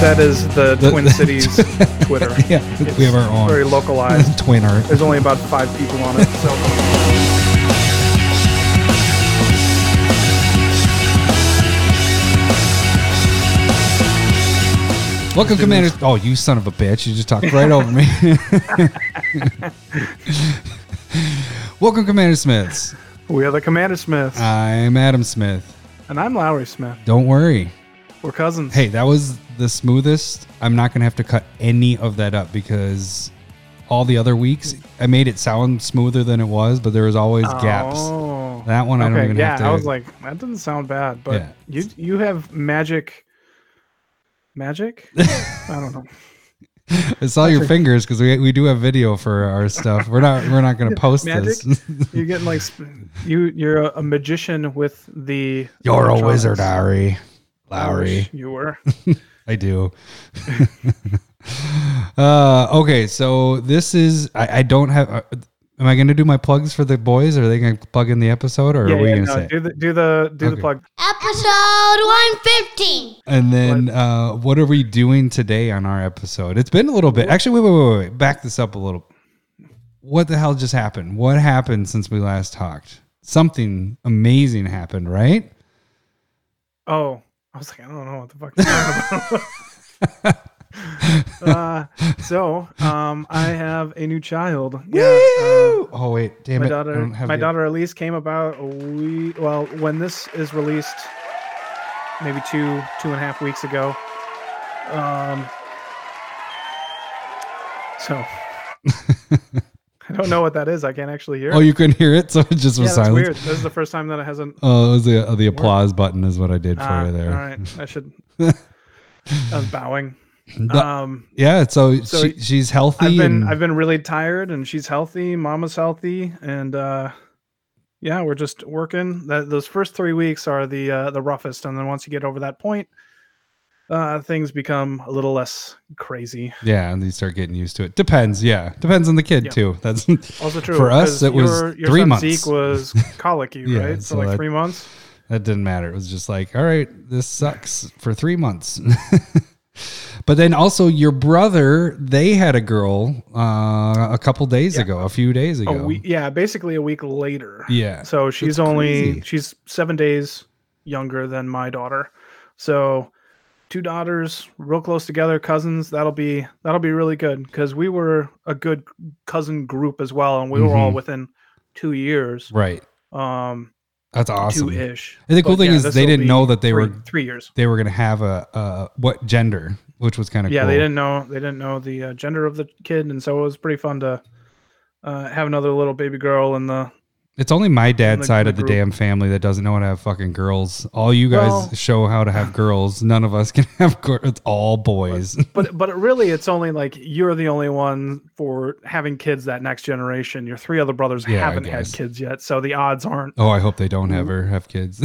that is the, The- Twin Cities Twitter. Yeah, we have our own. Very localized. Twinner. There's only about five people on it. So Welcome, Commander. Oh, you son of a bitch! You just talked right over me. Welcome, Commander Smiths. we are the Commander Smiths, I'm Adam Smith. and I'm Lowry Smith. Don't worry. We're cousins. Hey, that was the smoothest. I'm not gonna have to cut any of that up because all the other weeks I made it sound smoother than it was, but there was always oh. gaps. Oh. That one I don't even yeah, have to. I was like, that doesn't sound bad, but Yeah. you you have magic. Magic? I don't know. I saw your fingers because we, we do have video for our stuff. We're not we're not gonna post Magic? this. You're getting like you you're a, magician with the. You're a wizard, Ari. I Lowry. You were. I do. uh, okay, so this is I, I don't have. Uh, am I going to do my plugs for the boys? Or are they going to plug in the episode, or yeah, are we yeah, going to no, say? do the do the do Okay. the plug. Episode 115. and then uh, what are we doing today on our episode? It's been a little bit. Actually, wait, wait, wait, wait. Back this up a little. What the hell just happened? What happened since we last talked? Something amazing happened, right? Oh, I was like, I don't know what the fuck you're talking about. uh, so, um, I have a new child. Yeah. uh, oh wait, damn my it! Daughter, my the- daughter Elise came about a week. Well, when this is released, maybe two, two and a half weeks ago. Um. So, I don't know what that is. I can't actually hear. Oh, it. you couldn't hear it, so it just yeah, was silence. weird. This is the first time that it hasn't. Oh, it was the uh, the applause button is what I did for Ah, you there. All right, I should. I was bowing. Um, yeah, so, so she, she's healthy. I've been and, I've been really tired, and she's healthy. Mama's healthy, and uh, yeah, we're just working. That those first three weeks are the uh, the roughest, and then once you get over that point, uh, things become a little less crazy. yeah, and you start getting used to it. Depends, yeah, depends on the kid Yeah. too. That's Also true For us, it was your, three months. Zeke was colicky, Yeah, right? so For like that- three months. that didn't matter. It was just like, all right, this sucks for three months. but then also your brother, they had a girl uh, a couple days Yeah. ago, a few days ago. A week, yeah, basically a week later. Yeah. So she's That's only crazy. she's seven days younger than my daughter. So two daughters, real close together, cousins. That'll be that'll be really good because we were a good cousin group as well, and we were all Mhm. within two years, Right. um, That's awesome. two ish. And the cool thing is they didn't know that they were- three years. They were going to have a, uh, what gender, which was kind of Yeah, cool. they didn't know they didn't know the uh, gender of the kid, and so it was pretty fun to uh, have another little baby girl in the It's only my dad's side of the group. damn family that doesn't know how to have fucking girls. All you guys Well- show how to have girls. None of us can have girls. It's all boys. but but it really it's only like you're the only one for having kids that next generation your three other brothers Yeah, haven't had kids yet so the odds aren't Oh, I hope they don't ever mm-hmm. have kids.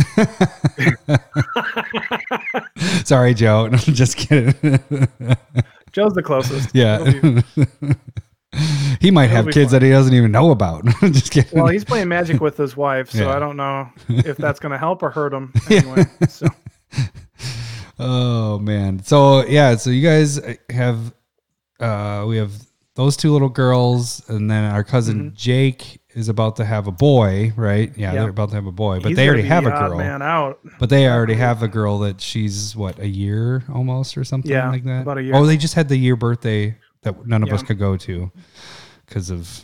Sorry, Joe. I'm just kidding. joe's the closest yeah. He might It'll have kids fun. that he doesn't even know about. just kidding. well he's playing magic with his wife so Yeah. i don't know if that's going to help or hurt him anyway so Oh man. So yeah, so you guys have uh we have those two little girls and then our cousin Jake is about to have a boy, right? Yeah, Mm-hmm. They're about to have a boy, but he's they already have a girl. man out But they already have a girl that she's what, a year almost or something Yeah, like that. about a year. Oh, they just had the year birthday that none of us could go to because of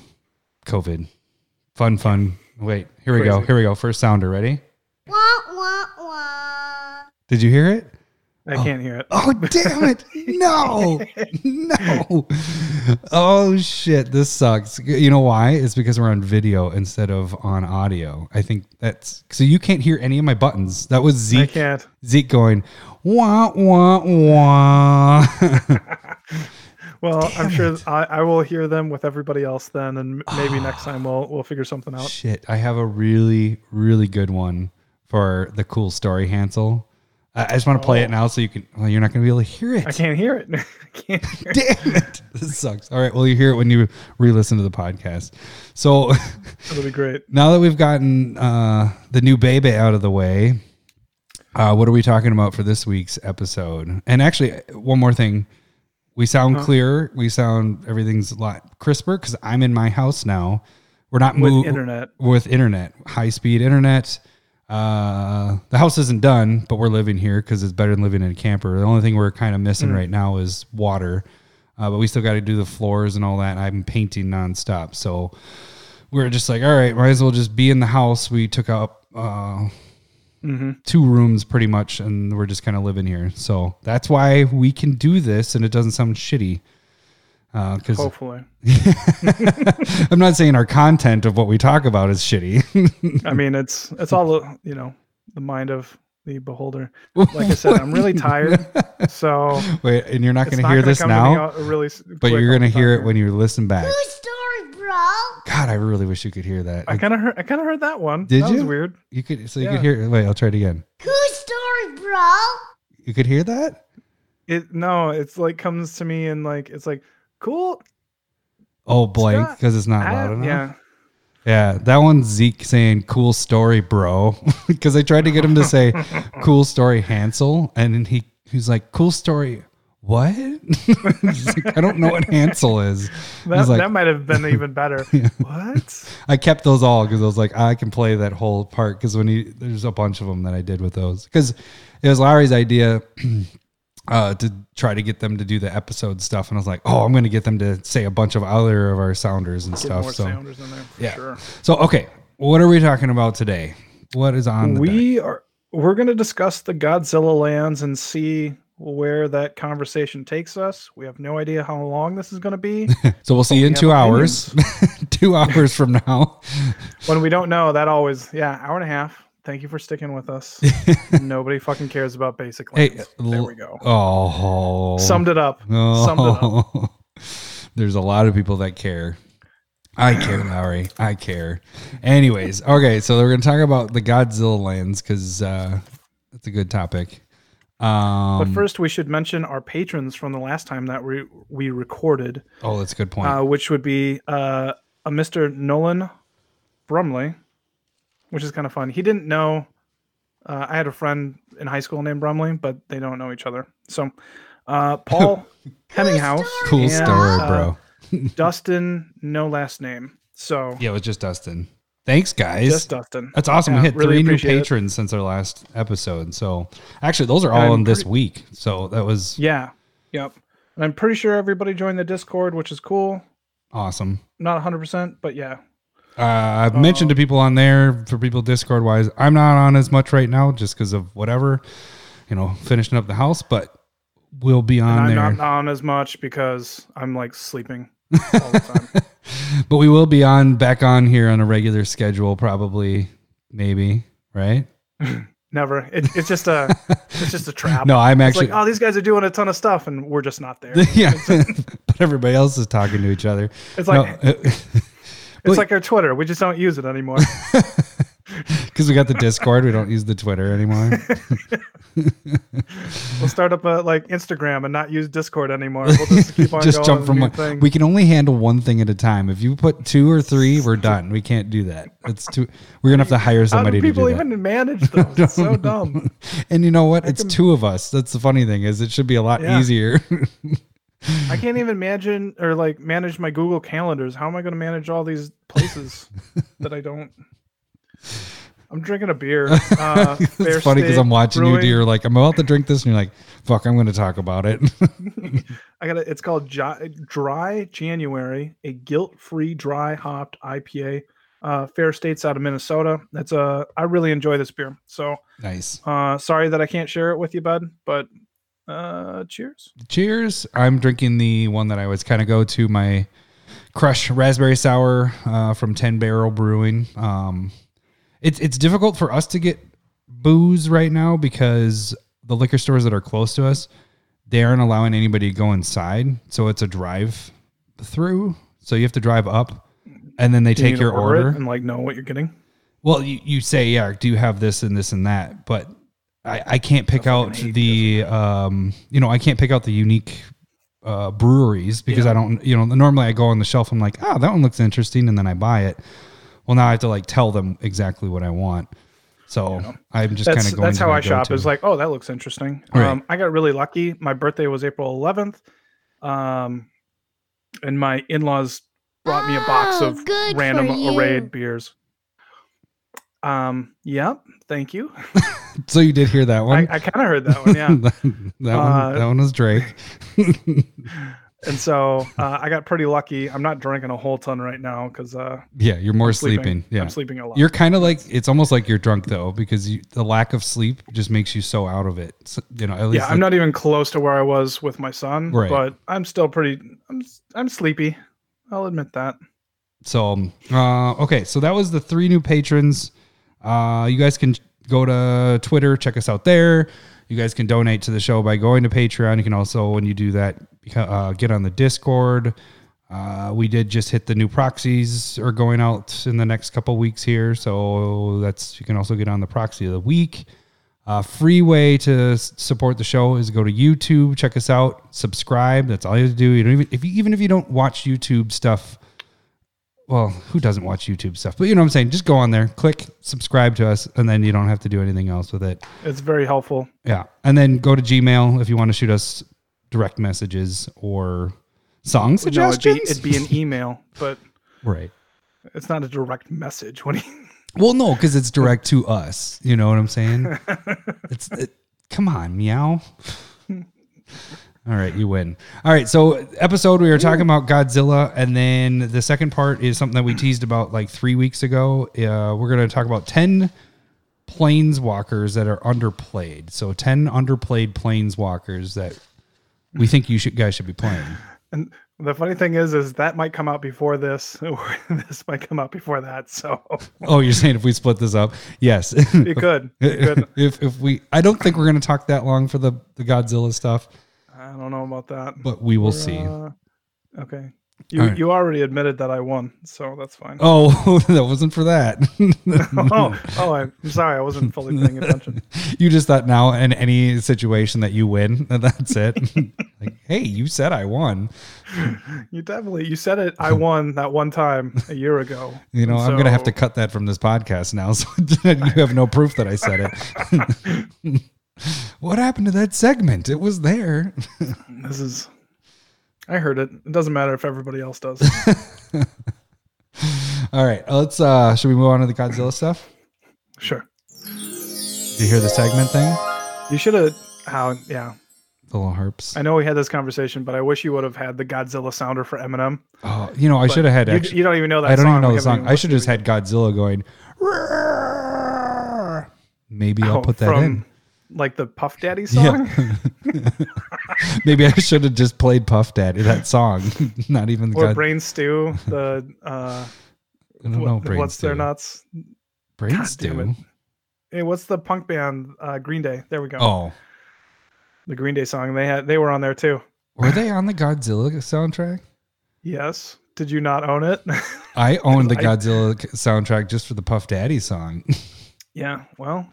COVID. Fun, fun. Wait, here we go. Here we go. First sounder, ready? Wah, wah, wah. Did you hear it? i oh. can't hear it Oh damn it! No, no. Oh shit! This sucks. You know why? It's because we're on video instead of on audio. I think that's so you can't hear any of my buttons. That was i Zeke. can't Zeke going wah wah wah. well i'm sure. I, I will hear them with everybody else then and maybe next time we'll we'll figure something out shit! I have a really really good one for the cool story, Hansel. I, I just want to play it now so you can. Well, you're not going to be able to hear it. i can't hear it can't hear. Damn it! This sucks. All right. Well, you hear it when you re-listen to the podcast. So. it'll be great now that we've gotten uh, the new baby out of the way, Uh, what are we talking about for this week's episode? And actually, one more thing. We sound clearer. We sound everything's a lot crisper because I'm in my house now. We're not With internet. with internet, high speed internet. Uh, the house isn't done, but we're living here because it's better than living in a camper. The only thing we're kind of missing Mm. right now is water, uh, but we still got to do the floors and all that. And I'm painting nonstop, so we are just like, all right, might as well just be in the house. We took out uh, hmm two rooms pretty much, and we're just kind of living here. So that's why we can do this, and it doesn't sound shitty. Because Hopefully. I'm not saying our content of what we talk about is shitty. I mean, it's it's all the- you know the mind of the beholder. Like I said, I'm really tired, so Wait, and you're not going to hear this come to me now, really. but you're going to hear it when you listen back. True. God, I really wish you could hear that. I kind of heard. I kind of heard that one. Did that Was you? weird. you could, so you Yeah. could hear. Wait, I'll try it again. Cool story, bro. You could hear that. It no. It's like comes to me and like it's like cool. Oh, blank, because it's not I- loud enough. yeah. Yeah, that one's Zeke saying "cool story, bro," because I tried to get him to say "cool story, Hansel," and then he he's like "cool story." What? Like, I don't know what Hansel is. That, like, that might have been even better. What? I kept those all because I was like, I can play that whole part because when he there's a bunch of them that I did with those because it was Larry's idea uh, to try to get them to do the episode stuff, and I was like, oh, I'm going to get them to say a bunch of other of our sounders and Get stuff. So sounders in there. Yeah. Sure. so okay, what are we talking about today? What is on the we are we're going to discuss the Godzilla lands and see where that conversation takes us. We have no idea how long this is going to be. So we'll see you in two hours. two hours from now. when we don't know, that always yeah, hour and a half. Thank you for sticking with us. Nobody fucking cares about basic Hey, lands. there l- we go. Oh, Summed it up. Summed it up. Oh, there's a lot of people that care. I care, Lowry. I care. Anyways, okay, so we're gonna talk about the Godzilla lands because uh, it's a good topic. Um, But first, we should mention our patrons from the last time that we we recorded, oh, that's a good point. uh, which would be uh, a Mr. Nolan Brumley, which is kind of fun. He didn't know. Uh, I had a friend in high school named Brumley, but they don't know each other. So, uh, Paul Hemminghouse, cool and, story, uh, bro. Dustin, no last name. So Yeah, it was just Dustin. Thanks, guys. just Dustin. that's awesome. yeah, we hit really three new appreciate it. patrons since our last episode. So actually, those are all I'm in this week. So that was Yeah. Yep. And I'm pretty sure everybody joined the Discord, which is cool. awesome. Not 100%, but yeah. Uh, I've mentioned to people on there for people Discord wise. I'm not on as much right now just because of whatever, you know, finishing up the house. But we'll be on I'm there. not on as much because I'm like sleeping all the time. but we will be on back on here on a regular schedule, probably, maybe, right? Never. It, it's just a it's just a trap. No, I'm it's actually. like, oh, these guys are doing a ton of stuff and we're just not there. yeah, but everybody else is talking to each other. It's like No, it's like our Twitter. We just don't use it anymore. because we got the Discord, we don't use the Twitter anymore. we'll start up a like Instagram and not use Discord anymore. We'll just keep on just jump from one. things. We can only handle one thing at a time. If you put two or three, we're done. We can't do that. It's too. We're gonna have to hire How somebody do to people do that. even manage those? It's so dumb. And you know what? It's can- two of us. That's the funny thing is it should be a lot Yeah. easier. I can't even imagine or like manage my Google calendars. How am I going to manage all these places that I don't? I'm drinking a beer. Uh, it's funny because I'm watching you. Brewing. Do you're like, I'm about to drink this, and you're like, fuck, I'm going to talk about it. I got it. It's called J- Dry January, a guilt-free dry hopped IPA. Uh, Fair States out of Minnesota. That's a. I really enjoy this beer. So nice. uh, sorry that I can't share it with you, bud. But uh, cheers. Cheers. I'm drinking the one that I always kind of go to my crush raspberry sour uh, from Ten Barrel Brewing. Um, it's it's difficult for us to get booze right now because the liquor stores that are close to us they aren't allowing anybody to go inside. So it's a drive through. So you have to drive up, and then they Do take to your order order. and like know what you're getting. Well, you, you say, yeah, do you have this and this and that? But I, I can't pick out the, um, you know, I can't pick out the unique uh, breweries because I don't, you know, normally I go on the shelf, I'm like, oh, that one looks interesting. And then I buy it. Well, now I have to like tell them exactly what I want. So You know. I'm just kind of going. that's to how I shop. go-to. Is like, oh, that looks interesting. Right. Um, I got really lucky. My birthday was April 11th, um, and my in-laws brought me a box Oh, of random arrayed beers. Um, yep, thank you. so you did hear that I, one. I kind of heard that one, yeah. that, that Uh, one. That one was Drake. and so uh, I got pretty lucky. I'm not drinking a whole ton right now because uh, yeah, you're more I'm sleeping. Yeah. I'm sleeping a lot. You're kind of like it's almost like you're drunk though because you, the lack of sleep just makes you so out of it. So, you know, at least yeah, I'm not even close to where I was with my son, Right. but I'm still pretty. I'm I'm sleepy. I'll admit that. So, um, uh, okay, so that was the three new patrons. Uh, you guys can go to Twitter, check us out there. You guys can donate to the show by going to Patreon. You can also, when you do that, uh, get on the Discord. Uh, we did just hit the new proxies are going out in the next couple weeks here, so that's you can also get on the proxy of the week. Uh, free way to support the show is go to YouTube, check us out, subscribe. That's all you have to do. You don't even if you even if you don't watch YouTube stuff well, who doesn't watch YouTube stuff? But you know what I'm saying? Just go on there, click subscribe to us, and then you don't have to do anything else with it. It's very helpful. Yeah. And then go to Gmail if you want to shoot us direct messages or song No, suggestions. it'd be, it'd be an email, but right. it's not a direct message. When you, Well, no, because it's direct to us. You know what I'm saying? it's it, come on, meow. All right, you win. All right, so episode we were talking about Godzilla, and then the second part is something that we teased about like three weeks ago. Uh, we're going to talk about ten planeswalkers that are underplayed. So ten underplayed planeswalkers that we think you should guys should be playing. and the funny thing is, is that might come out before this, or this might come out before that. So Oh, you're saying if we split this up? Yes. you could. You could. if if we I don't think we're going to talk that long for the the Godzilla stuff, I don't know about that. but we will see. Uh, okay. You right. you already admitted that I won, so that's fine. Oh, that wasn't for that. oh, oh, I'm sorry, I wasn't fully paying attention. you just thought now in any situation that you win, that's it. like, hey, you said I won. You definitely you said it. I won that one time a year ago. You know, And I'm gonna have to cut that from this podcast now, so you have no proof that I said it. What happened to that segment? It was there. This is. I heard it. It doesn't matter if everybody else does. All right, let's. uh Should we move on to the Godzilla stuff? sure. Did you hear the segment thing? You should have. How? Yeah. The little harps. I know we had this conversation, but I wish you would have had the Godzilla sounder for Eminem. Oh, you know, I should have had. You, Actually, you don't even know that. I don't song. even know the song. I should have just had Godzilla going. "Roar." Maybe. I'll Oh, put that from, in. Like the Puff Daddy song. Yeah. Maybe I should have just played Puff Daddy that song, not even the or God. Brain Stew. The uh, I don't know. Brain what's their nuts? Brain God Stew. it. Hey, what's the punk band? Uh, Green Day. There we go. Oh, The Green Day song. They had. They were on there too. were they on the Godzilla soundtrack? Yes. Did you not own it? I owned the I- Godzilla soundtrack just for the Puff Daddy song. yeah. Well,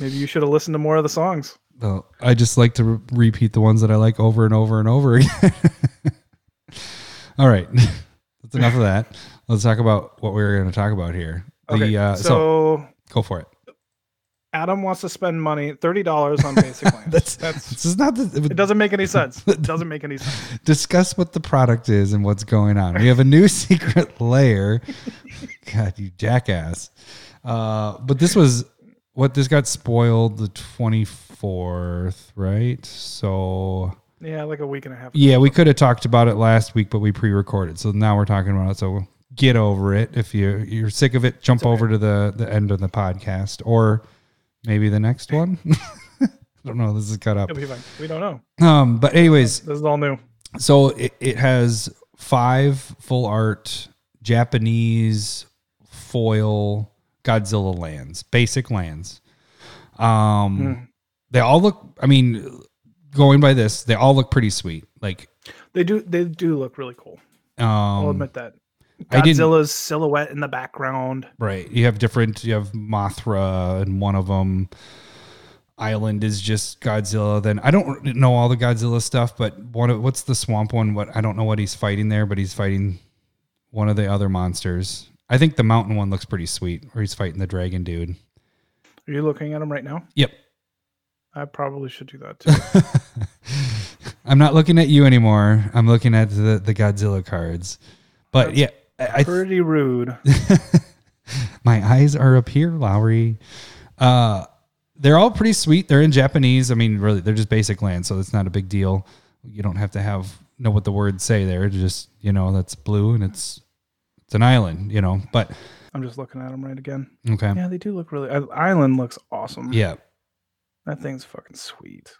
maybe you should have listened to more of the songs. Well, I just like to re- repeat the ones that I like over and over and over again. All right, that's enough of that. Let's talk about what we were going to talk about here. The, Okay. uh, so, so, go for it. Adam wants to spend money, thirty dollars on basic land. That's, That's. this is not the, It doesn't make any sense. It doesn't make any sense. discuss what the product is and what's going on. We have a new secret lair. God, you jackass. Uh, but this was what this got spoiled the 24th, right? So, Yeah, like a week and a half. yeah, we could have talked about it last week, but we pre recorded. So now we're talking about it. So get over it. If you, you're sick of it, jump okay. over to the, the end of the podcast or maybe the next one. I don't know. This is cut up. It'll be fine. We don't know. Um, but, anyways, This is all new. so it, it has five full art Japanese foil Godzilla lands, basic lands. Um, Hmm. they all look. I mean, going by this, they all look pretty sweet. Like, They do. They do look really cool. I'll um, admit that. Godzilla's silhouette in the background. right? You have different. You have Mothra, and one of them. Island is just Godzilla. Then I don't know all the Godzilla stuff, but one of what's the swamp one? What I don't know what he's fighting there, but he's fighting one of the other monsters. I think the mountain one looks pretty sweet, where he's fighting the dragon dude. Are you looking at him right now? Yep. I probably should do that too. I'm not looking at you anymore. I'm looking at the, the Godzilla cards. But yeah, I, I Pretty rude. my eyes are up here, Lowry. Uh, they're all pretty sweet. They're in Japanese. I mean, really, they're just basic land, so it's not a big deal. You don't have to have know what the words say there. Just you know that's blue and it's it's an island, you know. But I'm just looking at them right again. okay, Yeah, they do look really. uh, Island looks awesome. yeah, That thing's fucking sweet.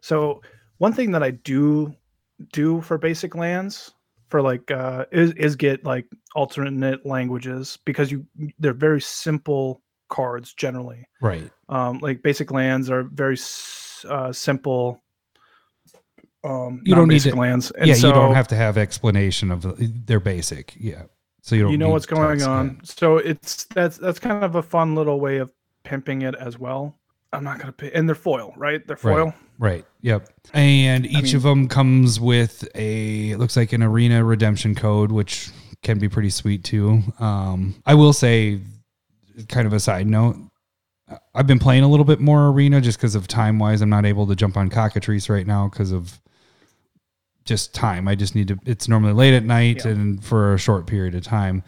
So one thing that I do do for basic lands for like uh is is get like alternate languages because you they're very simple cards generally. right, Um like basic lands are very s- uh simple um You don't need to- lands. And yeah. so you don't have to have explanation of the, they're basic. Yeah, so you don't. you know what's going on. So it's that's that's kind of a fun little way of pimping it as well. I'm not gonna pay and they're foil, right? They're foil. Right. Yep. And each mean- of them comes with a it looks like an arena redemption code, which can be pretty sweet too. Um, I will say, kind of a side note, I've been playing a little bit more arena just because of time wise. I'm not able to jump on cockatrice right now because of just time. I just need to. It's normally late at night Yeah. and for a short period of time.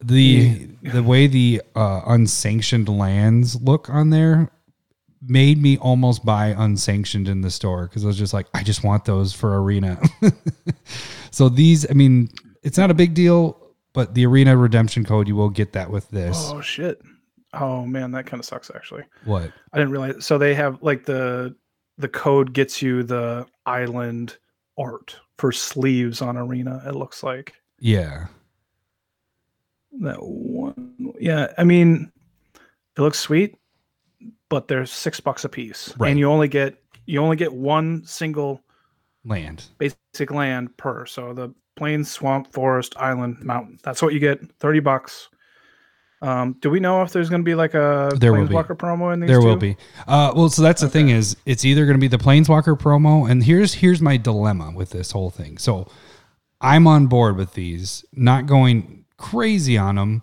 The the way the uh, unsanctioned lands look on there made me almost buy unsanctioned in the store because I was just like, I just want those for arena. so these, I mean, it's not a big deal, but the arena redemption code, you will get that with this. Oh shit. Oh man, that kind of sucks actually. What? I didn't realize so they have like the the code gets you the island art for sleeves on arena, it looks like. Yeah. That one yeah, I mean it looks sweet, but they're six bucks a piece. Right. And you only get you only get one single Land. basic land per. So the plains, swamp, forest, island, mountain. That's what you get. Thirty bucks. Um, do we know if there's going to be like a There will be. planeswalker promo in these? There will be. Uh, well, so that's the thing is, it's either going to be the Planeswalker promo, and here's here's my dilemma with this whole thing. So, I'm on board with these, not going crazy on them,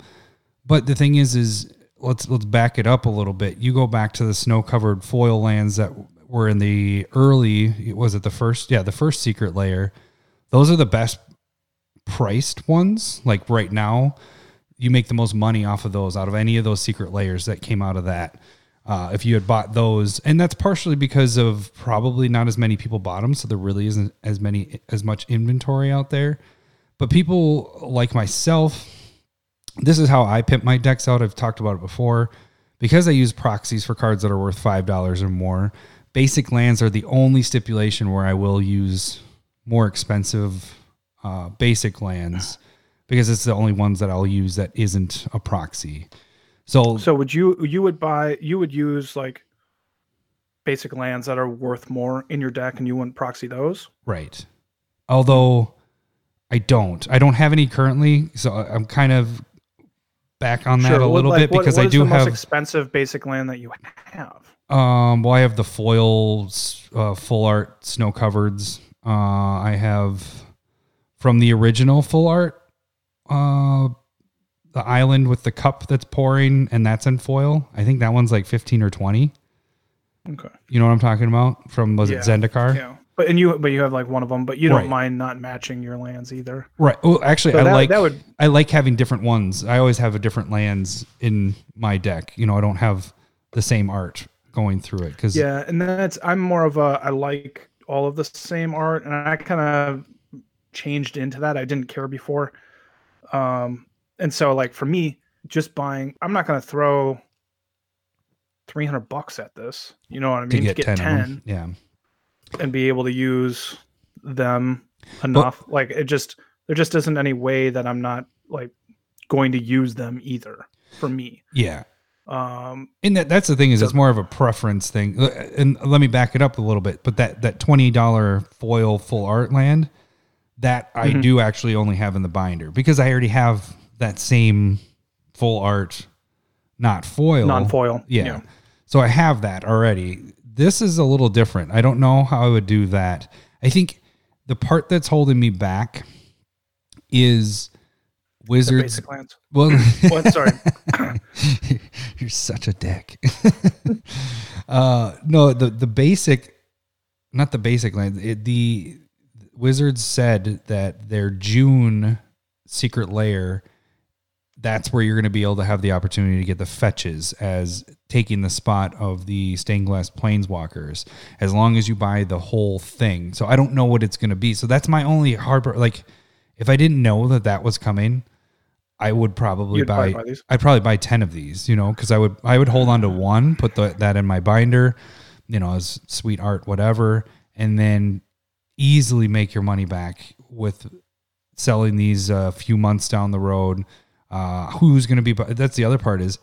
but the thing is, is let's let's back it up a little bit. You go back to the snow covered foil lands that were in the early, was it the first? Yeah, the first secret lair. Those are the best priced ones. Like right now, you make the most money off of those out of any of those secret lairs that came out of that. Uh, if you had bought those, and that's partially because of probably not as many people bought them, so there really isn't as many as much inventory out there. But people like myself, this is how I pimp my decks out. I've talked about it before. Because I use proxies for cards that are worth five dollars or more, basic lands are the only stipulation where I will use more expensive uh, basic lands because it's the only ones that I'll use that isn't a proxy. So, So would you you would buy you would use like basic lands that are worth more in your deck and you wouldn't proxy those? right. Although I don't, I don't have any currently, so I'm kind of back on that a little like, bit because what I do the most have. expensive basic land that you have. Um, well, I have the foil uh, full art snow covereds. Uh, I have from the original full art, uh, the island with the cup that's pouring, and that's in foil. I think that one's like fifteen or twenty. Okay. You know what I'm talking about? From was Yeah, it Zendikar? Yeah. But and you but you have like one of them, but you don't Right. mind not matching your lands either. Right. Well, actually, So I that, like that would I like having different ones. I always have a different lands in my deck. You know, I don't have the same art going through it because Yeah, and that's I'm more of a I like all of the same art, and I kind of changed into that. I didn't care before, um, and so like for me, just buying, I'm not gonna throw three hundred bucks at this. You know what I to mean? get, 10, of them. Yeah. and be able to use them enough. like it just there just isn't any way that I'm not like going to use them either for me. Yeah. Um, And that that's the thing is it's more of a preference thing. Uh, And let me back it up a little bit. But that that twenty dollar foil full art land, that I Mhm. do actually only have in the binder because I already have that same full art, not foil, non-foil. Yeah. So I have that already. This is a little different. I don't know how I would do that. I think the part that's holding me back is Wizards. basic lands. Well, Sorry. You're such a dick. uh, no, the the basic, not the basic land. It, the Wizards said that their June secret lair. That's where you're going to be able to have the opportunity to get the fetches as taking the spot of the stained glass planeswalkers, as long as you buy the whole thing. So I don't know what it's going to be. So that's my only hard part. Like, if I didn't know that that was coming, I would probably You'd buy. buy these? I'd probably buy ten of these, you know, because I would I would hold on to mm-hmm. one, put the, that in my binder, you know, as sweet art, whatever, and then easily make your money back with selling these a few months down the road. Uh, who's going to be? That's the other part is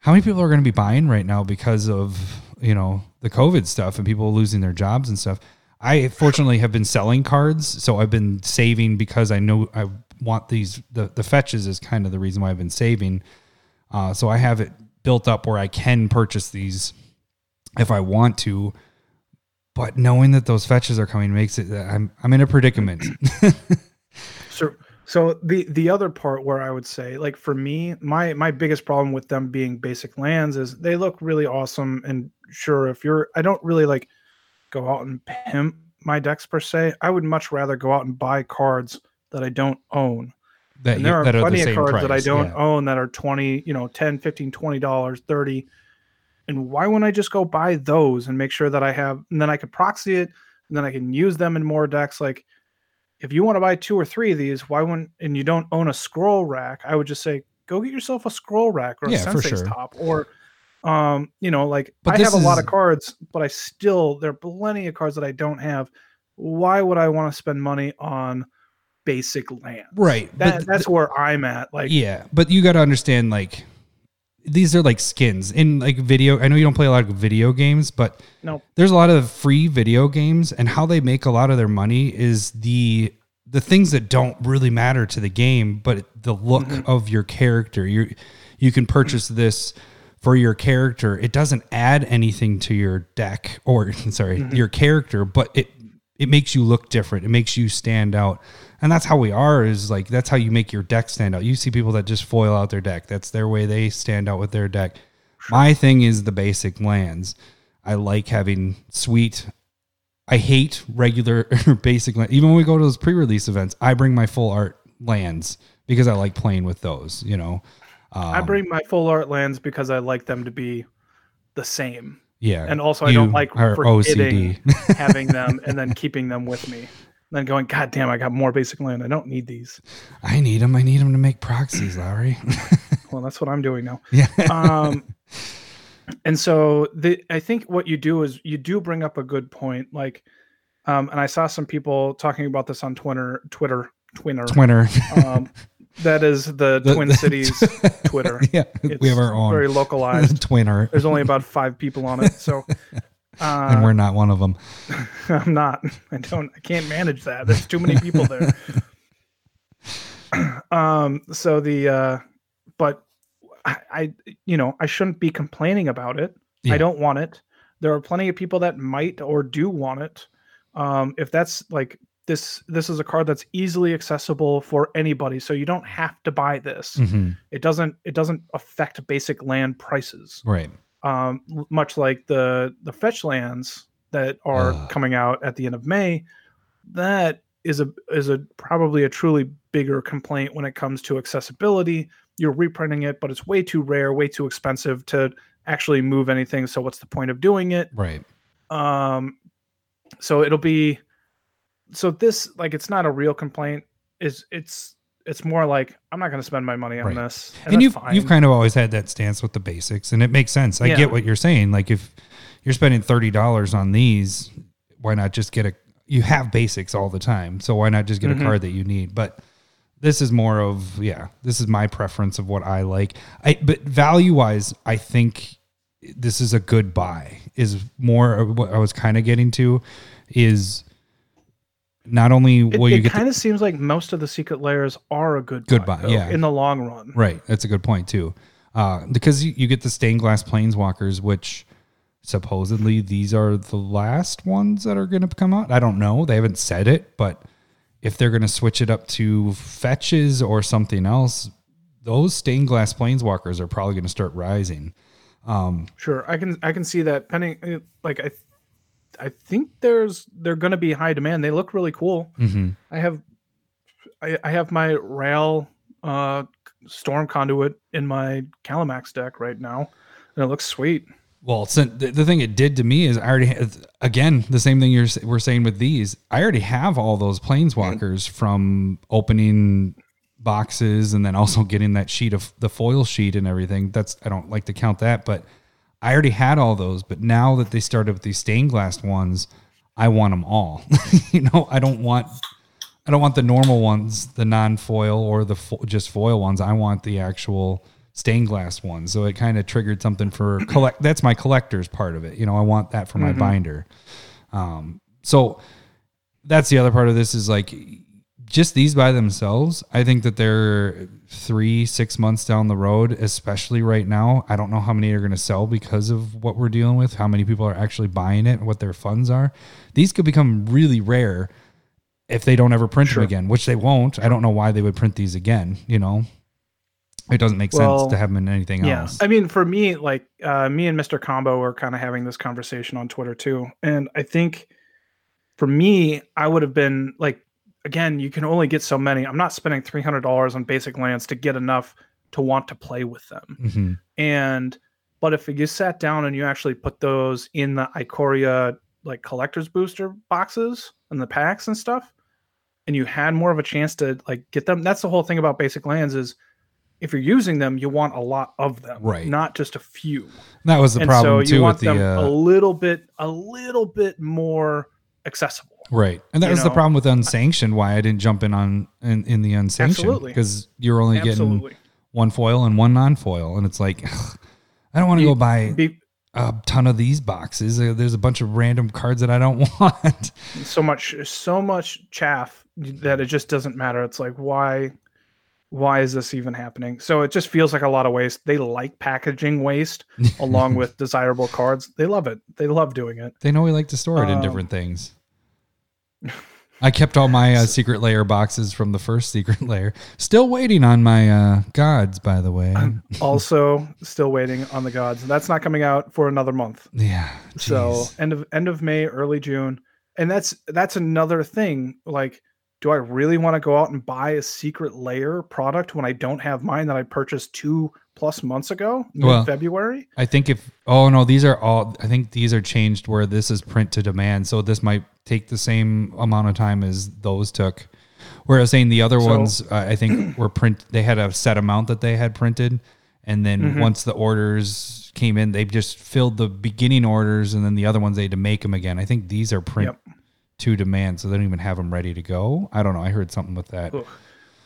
how many people are going to be buying right now because of you know the COVID stuff and people losing their jobs and stuff. I fortunately have been selling cards, so I've been saving because I know I want these. The the fetches is kind of the reason why I've been saving. Uh, so I have it built up where I can purchase these if I want to. But knowing that those fetches are coming makes it uh, I'm I'm in a predicament. So so the the other part where I would say like for me my my biggest problem with them being basic lands is they look really awesome and sure if you're I don't really like go out and pimp my decks per se. I would much rather go out and buy cards that I don't own. that you- there are plenty of same cards that I don't yeah. own that are 20, you know, 10, 15, 20 dollars, 30. And why wouldn't I just go buy those and make sure that I have and then I could proxy it and then I can use them in more decks like if you want to buy two or three of these, why wouldn't and you don't own a scroll rack, I would just say go get yourself a scroll rack or a Yeah, sensei's sure. top or um, you know, like But I have a lot of cards, but I still there are plenty of cards that I don't have. Why would I want to spend money on basic land? Right. That, but that's where I'm at. Like, yeah, but you got to understand like these are like skins in like video. I know you don't play a lot of video games, but no, there's a lot of free video games and how they make a lot of their money is the the things that don't really matter to the game, but the look mm-hmm. of your character. You you can purchase this for your character. It doesn't add anything to your deck or sorry, mm-hmm. your character, but it it makes you look different. It makes you stand out. And that's how we are is like that's how you make your deck stand out. You see people that just foil out their deck. That's their way they stand out with their deck. My thing is the basic lands. I like having sweet. I hate regular basic land. Even when we go to those pre-release events, I bring my full art lands because I like playing with those. You know, I Um, bring my full art lands because I like them to be the same, yeah, and also I don't like forgetting having them and then keeping them with me. And Then going, God damn, I got more basic land. I don't need these. I need them. I need them to make proxies, Lowry. Well, that's what I'm doing now. yeah, um and so the i think what you do is you do bring up a good point like um and i saw some people talking about this on twitter twitter twitter Twitter. um that is the, The- twin cities twitter. Yeah, we have our own very localized. Twinner, there's only about five people on it so and uh, we're not one of them. i'm not. I don't i can't manage that. There's too many people there. Um so the uh but I, I you know i shouldn't be complaining about it. Yeah. i don't want it. There are plenty of people that might or do want it. Um if that's like this this is a card that's easily accessible for anybody so you don't have to buy this Mhm. it doesn't it doesn't affect basic land prices Right. um, much like the the fetch lands that are Ugh. coming out at the end of May. That is a is a probably a truly bigger complaint when it comes to accessibility. You're reprinting it, but it's way too rare, way too expensive to actually move anything. So what's the point of doing it? Right. Um, so it'll be so this like it's not a real complaint. Is it's it's more like I'm not going to spend my money on Right. this, and that's you've fine. you've kind of always had that stance with the basics, and it makes sense. I Yeah. get what you're saying. Like if you're spending thirty dollars on these, why not just get a? You have basics all the time, so why not just get Mhm. a card that you need? But this is more of yeah. This is my preference of what I like. I but value wise, I think this is a good buy. Is more of what I was kind of getting to is not only It, will you it get kind of seems like most of the secret lairs are a good Good buy, though, yeah. in the long run. Right. That's a good point too. Uh, because you, you get the stained glass planeswalkers, which supposedly these are the last ones that are going to come out. I don't know. They haven't said it, but if they're going to switch it up to fetches or something else, those stained glass planeswalkers are probably going to start rising. Um, Sure, I can I can see that. Pending, uh, like I, I think there's they're going to be high demand. They look really cool. mhm. I have, I, I have my Ral uh storm conduit in my Kalamax deck right now, and it looks sweet. Well, the thing it did to me is I already had, again the same thing you're we're saying with these. I already have all those planeswalkers from opening boxes and then also getting that sheet of the foil sheet and everything. That's I don't like to count that, but I already had all those. But now that they started with these stained glass ones, I want them all. you know, I don't want I don't want the normal ones, the non-foil or the fo- just foil ones. I want the actual stained glass ones. So it kind of triggered something for collect. That's my collector's part of it. You know, I want that for my binder. Um, so that's the other part of this is like just these by themselves. I think that they're three, six months down the road, especially right now. I don't know how many are going to sell because of what we're dealing with, how many people are actually buying it, what their funds are. These could become really rare if they don't ever print Sure. them again, which they won't. I don't know why they would print these again. You know, it doesn't make Well, sense to have them in anything Yeah, else. I mean, for me, like uh, me and Mr. Combo are kind of having this conversation on Twitter too, and I think for me, I would have been like, again, you can only get so many. I'm not spending three hundred dollars on basic lands to get enough to want to play with them. Mhm. And but if you sat down and you actually put those in the Ikoria like collector's booster boxes and the packs and stuff, and you had more of a chance to like get them, that's the whole thing about basic lands is if you're using them, you want a lot of them, Right. Not just a few. That was the and problem so you too want with the them uh, a little bit, a little bit more accessible. Right. And that was the problem with unsanctioned why I didn't jump in on in, in the unsanctioned Absolutely. because you're only getting one foil and one non-foil and it's like I don't want to go buy Be, a ton of these boxes. There's a bunch of random cards that I don't want. so much so much chaff that it just doesn't matter it's like why why is this even happening so it just feels like a lot of waste they like packaging waste along with desirable cards they love it they love doing it they know we like to store it in Um, different things. I kept all my uh, secret lair boxes from the first secret layer. Still waiting on my uh, gods, by the way. also still waiting on the gods that's not coming out for another month yeah. so end of end of may early june and that's that's another thing like do i really want to go out and buy a secret lair product when i don't have mine that i purchased two plus months ago Well, february I think if oh no, these are all I think these are changed where this is print to demand. So this might take the same amount of time as those took. Whereas saying the other So- ones, uh, I think were print. They had a set amount that they had printed, and then Mhm. once the orders came in, they just filled the beginning orders, and then the other ones they had to make them again. I think these are print Yep. To demand, so they don't even have them ready to go. I don't know. I heard something with that.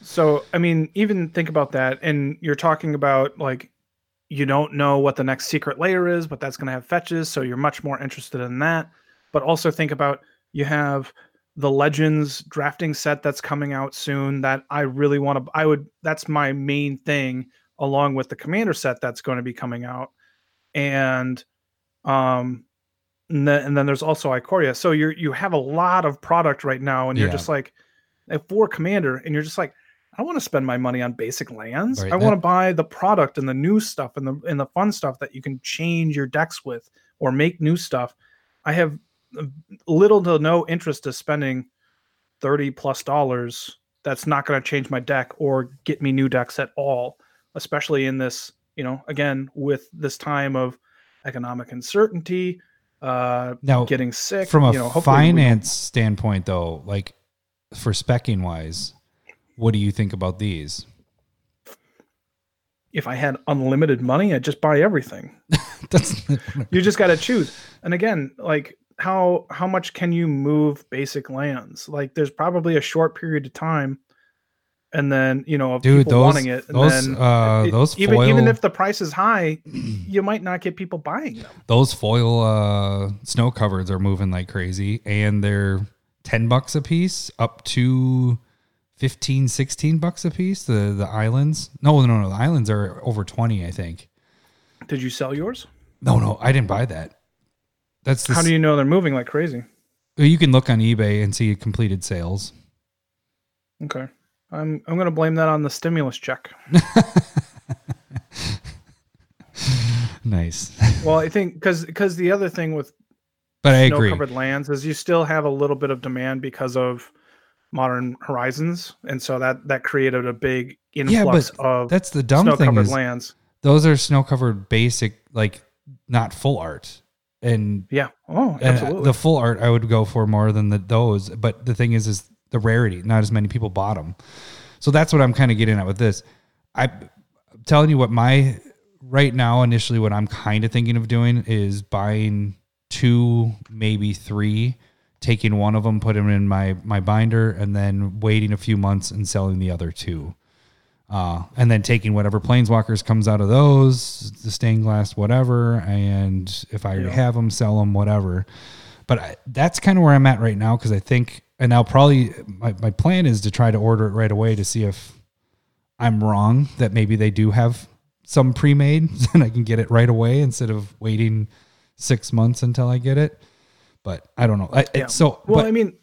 So, I mean, even think about that. And you're talking about like, you don't know what the next secret lair is, but that's going to have fetches. So you're much more interested in that. But also think about you have the Legends drafting set that's coming out soon that I really want to, I would, that's my main thing along with the commander set that's going to be coming out. And, um, and then, and then there's also Ikoria. So you're, you have a lot of product right now and you're Yeah. just like, for commander and you're just like i want to spend my money on basic lands Right, i want to buy the product and the new stuff and the and the fun stuff that you can change your decks with or make new stuff i have little to no interest to spending 30 plus dollars that's not going to change my deck or get me new decks at all especially in this you know again with this time of economic uncertainty uh Now, getting sick from a you know hopefully we don't- finance standpoint, though, like for specking wise, what do you think about these? if I had unlimited money, I'd just buy everything. That's You just got to choose. And again, like how how much can you move basic lands? Like there's probably a short period of time, and then you know of dude. people Those wanting it, and those then uh, it- those even foil even if the price is high, you might not get people buying them. those foil uh, snow covers are moving like crazy, and they're ten bucks a piece, up to 15, 16 bucks a piece. The the islands, no, no, no, the islands are over twenty, I think. Did you sell yours? No, no, I didn't buy that. That's the How do you know they're moving like crazy? you can look on eBay and see completed sales. Okay. I'm I'm gonna blame that on the stimulus check. nice. Well, I think because because the other thing with But I snow agree. covered lands is you still have a little bit of demand because of modern horizons, and so that that created a big Yeah, influx but of That's the dumb thing is lands. those are snow covered basic, like not full art. And, Yeah. Oh, uh, absolutely. the full art I would go for more than the those. But the thing is, is the rarity. Not as many people bought them. So that's what I'm kind of getting at with this. I, I'm telling you what my right now initially what I'm kind of thinking of doing is buying two, maybe three, taking one of them, put them in my my binder, and then waiting a few months and selling the other two. Uh, and then taking whatever planeswalkers comes out of those, the stained glass, whatever, and if I Yeah. have them, sell them, whatever. But I, that's kind of where I'm at right now because I think, and I'll probably my, my plan is to try to order it right away to see if I'm wrong that maybe they do have some pre-made and I can get it right away instead of waiting six months until I get it. But I don't know. I, Yeah. so, Well, but I mean,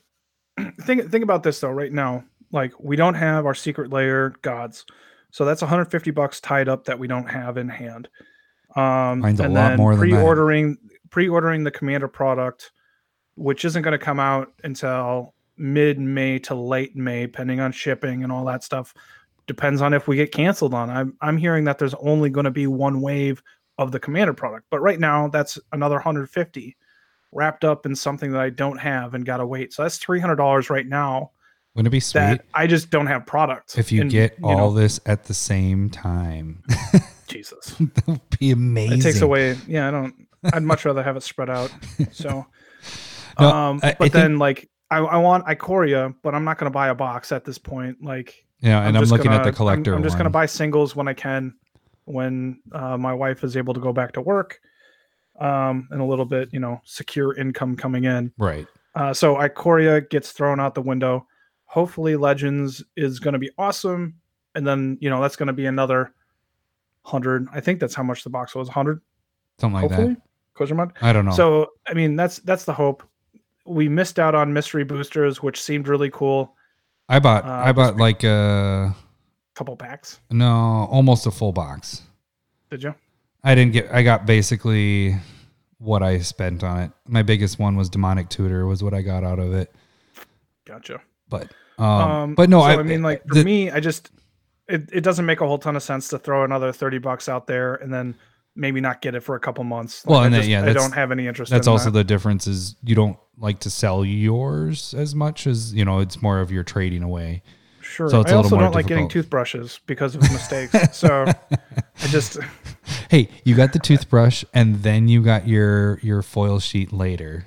think think about this though. Right now, like we don't have our secret lair gods, so that's 150 bucks tied up that we don't have in hand. Um, Mine's a and lot then more than pre-ordering pre-ordering the commander product, which isn't going to come out until mid May to late May, depending on shipping and all that stuff. Depends on if we get canceled on. I'm I'm hearing that there's only going to be one wave of the commander product, but right now that's another 150 wrapped up in something that I don't have and gotta wait. So that's three hundred dollars right now wouldn't it be sweet that I just don't have product. if you And, get you all know, this at the same time? Jesus, that would be amazing. it takes away. Yeah, I don't. I'd much rather have it spread out. So, No, um, I- I but think- then like I, I want Ikoria, but I'm not gonna buy a box at this point. Like, Yeah, and I'm, just looking at gonna- the collector. I'm, I'm just gonna buy singles when I can, when uh, my wife is able to go back to work, um, and a little bit, you know, secure income coming in. right. Uh, so Ikoria gets thrown out the window. Hopefully, Legends is going to be awesome, and then you know that's going to be another hundred. I think that's how much the box was. Hundred, Something like hopefully. that. Kozermud. I don't know. So I mean, that's that's the hope. We missed out on mystery boosters, which seemed really cool. I bought uh, I bought like a Couple packs. no, almost a full box. Did you? I didn't get I got basically what I spent on it. My biggest one was demonic tutor was what I got out of it. Gotcha. But um, Um, but no, so I, I, mean, like for the- me, I just it, it doesn't make a whole ton of sense to throw another thirty bucks out there and then maybe not get it for a couple months. Like, Well, I and then, yeah, I don't have any interest. that's in also that. the difference is you don't like to sell yours as much as you know it's more of your trading away. Sure. So it's I a also don't like getting toothbrushes because of mistakes. so I just Hey, you got the toothbrush and then you got your your foil sheet later.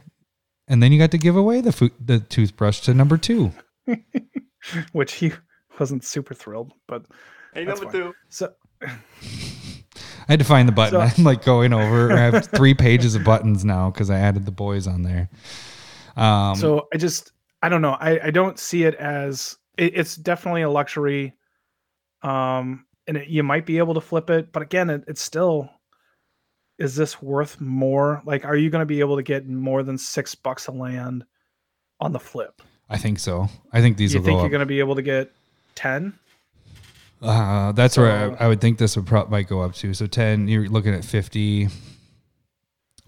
And then you got to give away the fo- the toothbrush to number 2. which he wasn't super thrilled, but Hey, number fine. two. so I had to find the button. So- I'm like going over. I have three pages of buttons now because I added the boys on there. Um, so I just I don't know. I I don't see it as it, it's definitely a luxury, um, and it, you might be able to flip it, but again, it, it's still. Is this worth more? Like, are you going to be able to get more than six bucks a land on the flip? I think so. I think these are you think you're going to be able to get ten? uh, that's where I, I would think this would probably might go up to. So ten, you're looking at fifty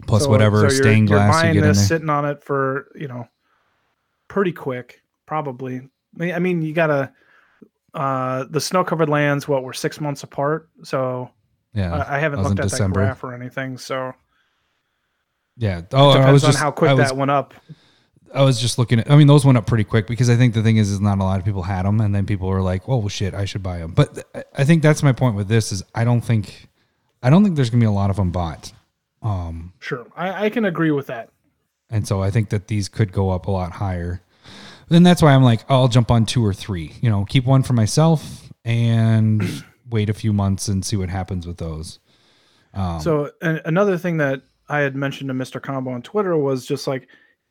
plus So- whatever so you're- stained you're glass you buying this, sitting on it for you know, pretty quick, probably. I mean, you gotta uh the snow covered lands. What we're six months apart, so yeah, I, I haven't that was in looked at December. that graph or anything. So yeah. Oh, it I depends was on just how quick was, that went up. I was just looking at. I mean, those went up pretty quick because I think the thing is, is not a lot of people had them, and then people were like, "Oh well, shit, I should buy them." But I think that's my point with this is I don't think, I don't think there's gonna be a lot of them bought. Um, Sure, I, I can agree with that. And so I think that these could go up a lot higher. Then that's why I'm like, I'll jump on two or three. You know, keep one for myself and wait a few months and see what happens with those. Um, So an another thing that I had mentioned to Mr. Combo on Twitter was just like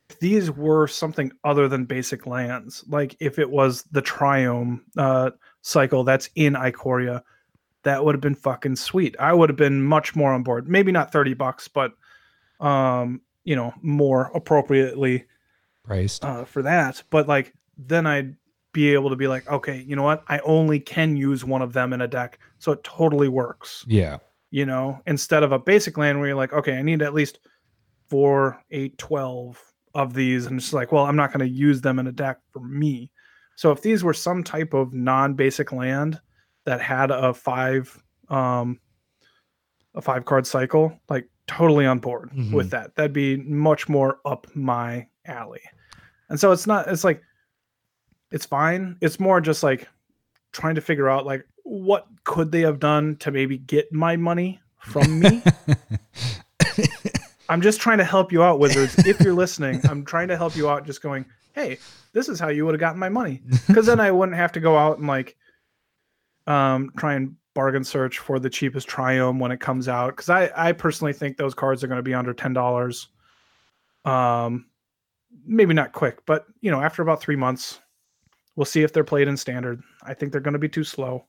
if these were something other than basic lands. Like if it was the Triome uh, cycle that's in Ikoria, that would have been fucking sweet. I would have been much more on board. Maybe not thirty bucks, but um, you know, more appropriately priced. uh, for that. But like then I'd be able to be like, okay, you know what? I only can use one of them in a deck, so it totally works. Yeah. You know, instead of a basic land where you're like, okay, I need at least four, eight, twelve of these, and it's like, well, I'm not going to use them in a deck for me. So if these were some type of non-basic land that had a five, um, a five card cycle, like totally on board Mhm. with that. That'd be much more up my alley. And so it's not, it's like, it's fine. It's more just like trying to figure out like what could they have done to maybe get my money from me. I'm just trying to help you out, Wizards. If you're listening, I'm trying to help you out. Just going, hey, this is how you would have gotten my money, because then I wouldn't have to go out and like, um, try and bargain search for the cheapest Triome when it comes out. Because I, I personally think those cards are going to be under ten dollars. Um, maybe not quick, but you know, after about three months, we'll see if they're played in standard. I think they're going to be too slow.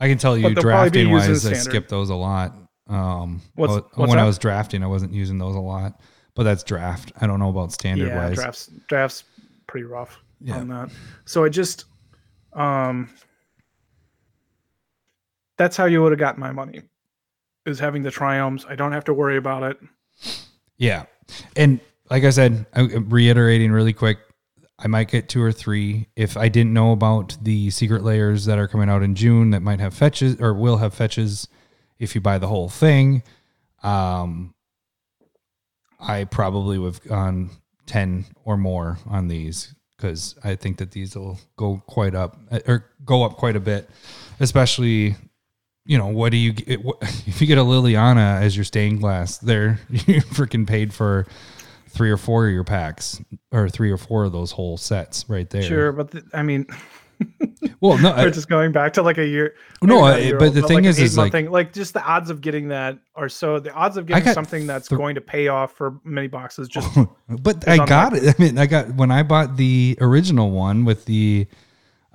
I can tell you But they'll probably be drafting wise, I skip those a lot. Um, What's- what's when I was drafting, I wasn't using those a lot, but that's draft. I don't know about standard yeah, wise. drafts drafts pretty rough Yeah. on that. So I just um that's how you would have got my money. Is having the triomes. I don't have to worry about it. Yeah. And like I said, I'm reiterating really quick, I might get two or three. If I didn't know about the secret lairs that are coming out in June that might have fetches or will have fetches if you buy the whole thing, um, I probably would have gone 10 or more on these because I think that these will go quite up or go up quite a bit, especially you know, what do you get? what- If you get a Liliana as your stained glass, there you freaking paid for three or four of your packs, or three or four of those whole sets right there. Sure, but the, I mean, Well, no, we're just going back to like a year. No, maybe not a I- year but old, the thing like is- is, like- thing. like just the odds of getting that are so the odds of getting something that's th- going to pay off for many boxes just but I got it. I mean, I got when I bought the original one with the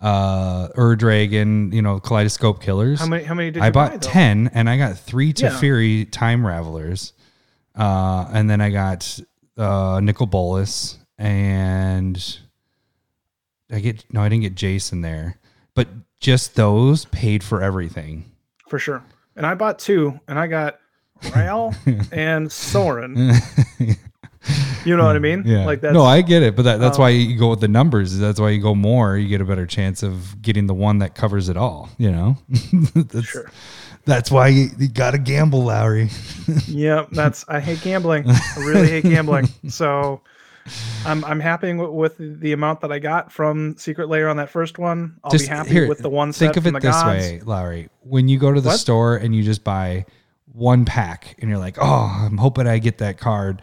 uh Ur Dragon, you know, Kaleidoscope Killers. how many how many did I bought buy, though? 10 and I got three Yeah. Teferi Time Ravelers. Uh, and then I got uh, Nicol Bolas and I get, no, I didn't get Jason there, but just those paid for everything. for sure. And I bought two, and I got Ral and Sorin. You know what I mean? Yeah. Like that's no, I get it, but that, that's um, why you go with the numbers. That's why you go more. You get a better chance of getting the one that covers it all. You know, that's, sure. That's why you, you got to gamble, Lowry. Yeah, that's I hate gambling. I really hate gambling. So I'm I'm happy with, the amount that I got from Secret Lair on that first one. I'll Just be happy here, with the one set Think of it this gods. way, Lowry. When you go to the What? store and you just buy one pack, and you're like, "Oh, I'm hoping I get that card."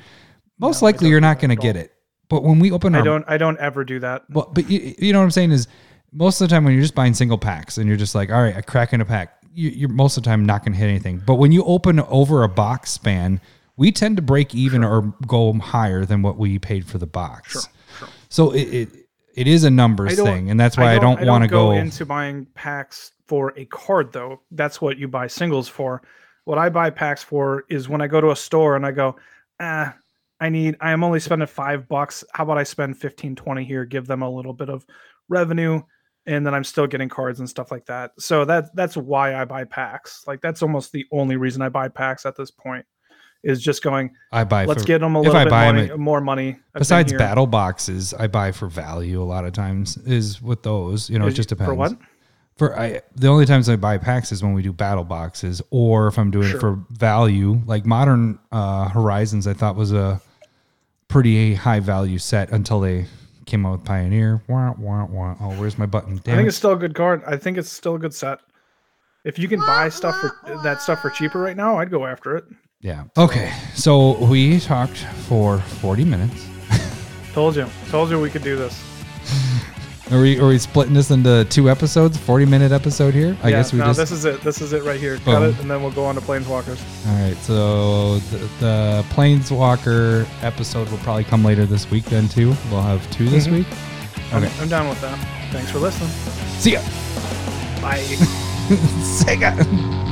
Most No, likely, you're not going to get it. But when we open I don't I don't ever do that. Well, but you, you know what I'm saying is most of the time when you're just buying single packs and you're just like, all right, I crack in a pack, you, you're most of the time not going to hit anything. But when you open over a box span, we tend to break even or go higher than what we paid for the box. Sure, sure. So it, it it is a numbers thing, and that's why I don't, want to go. into buying packs for a card though. That's what you buy singles for. What I buy packs for is when I go to a store and I go, ah, I need I am only spending five bucks. How about I spend 15, 20 here, give them a little bit of revenue, and then I'm still getting cards and stuff like that. So that that's why I buy packs. Like that's almost the only reason I buy packs at this point. Is just going, I buy. let's for, get them a little bit money, at- more money. I've besides battle boxes. I buy for value a lot of times. Is with those, you know, it just depends. For what? For I, the only times I buy packs is when we do battle boxes, or if I'm doing Sure. it for value. Like Modern uh, Horizons, I thought was a pretty high value set until they came out with Pioneer. Wah, wah, wah. Oh, where's my button? I think it. it's still a good card. I think it's still a good set. If you can buy stuff for that stuff for cheaper right now, I'd go after it. Yeah. Okay. So we talked for 40 minutes. Told you, told you we could do this. Are we are we splitting this into two episodes? 40 minute episode here. I yeah, guess we no, just. this is it. This is it right here. Cut it, and then we'll go on to Planeswalkers. All right, so the, the Planeswalker episode will probably come later this week then too. We'll have two this Mhm. week. I'm, Okay. I'm down with that. Thanks for listening. See ya. Bye. Sega.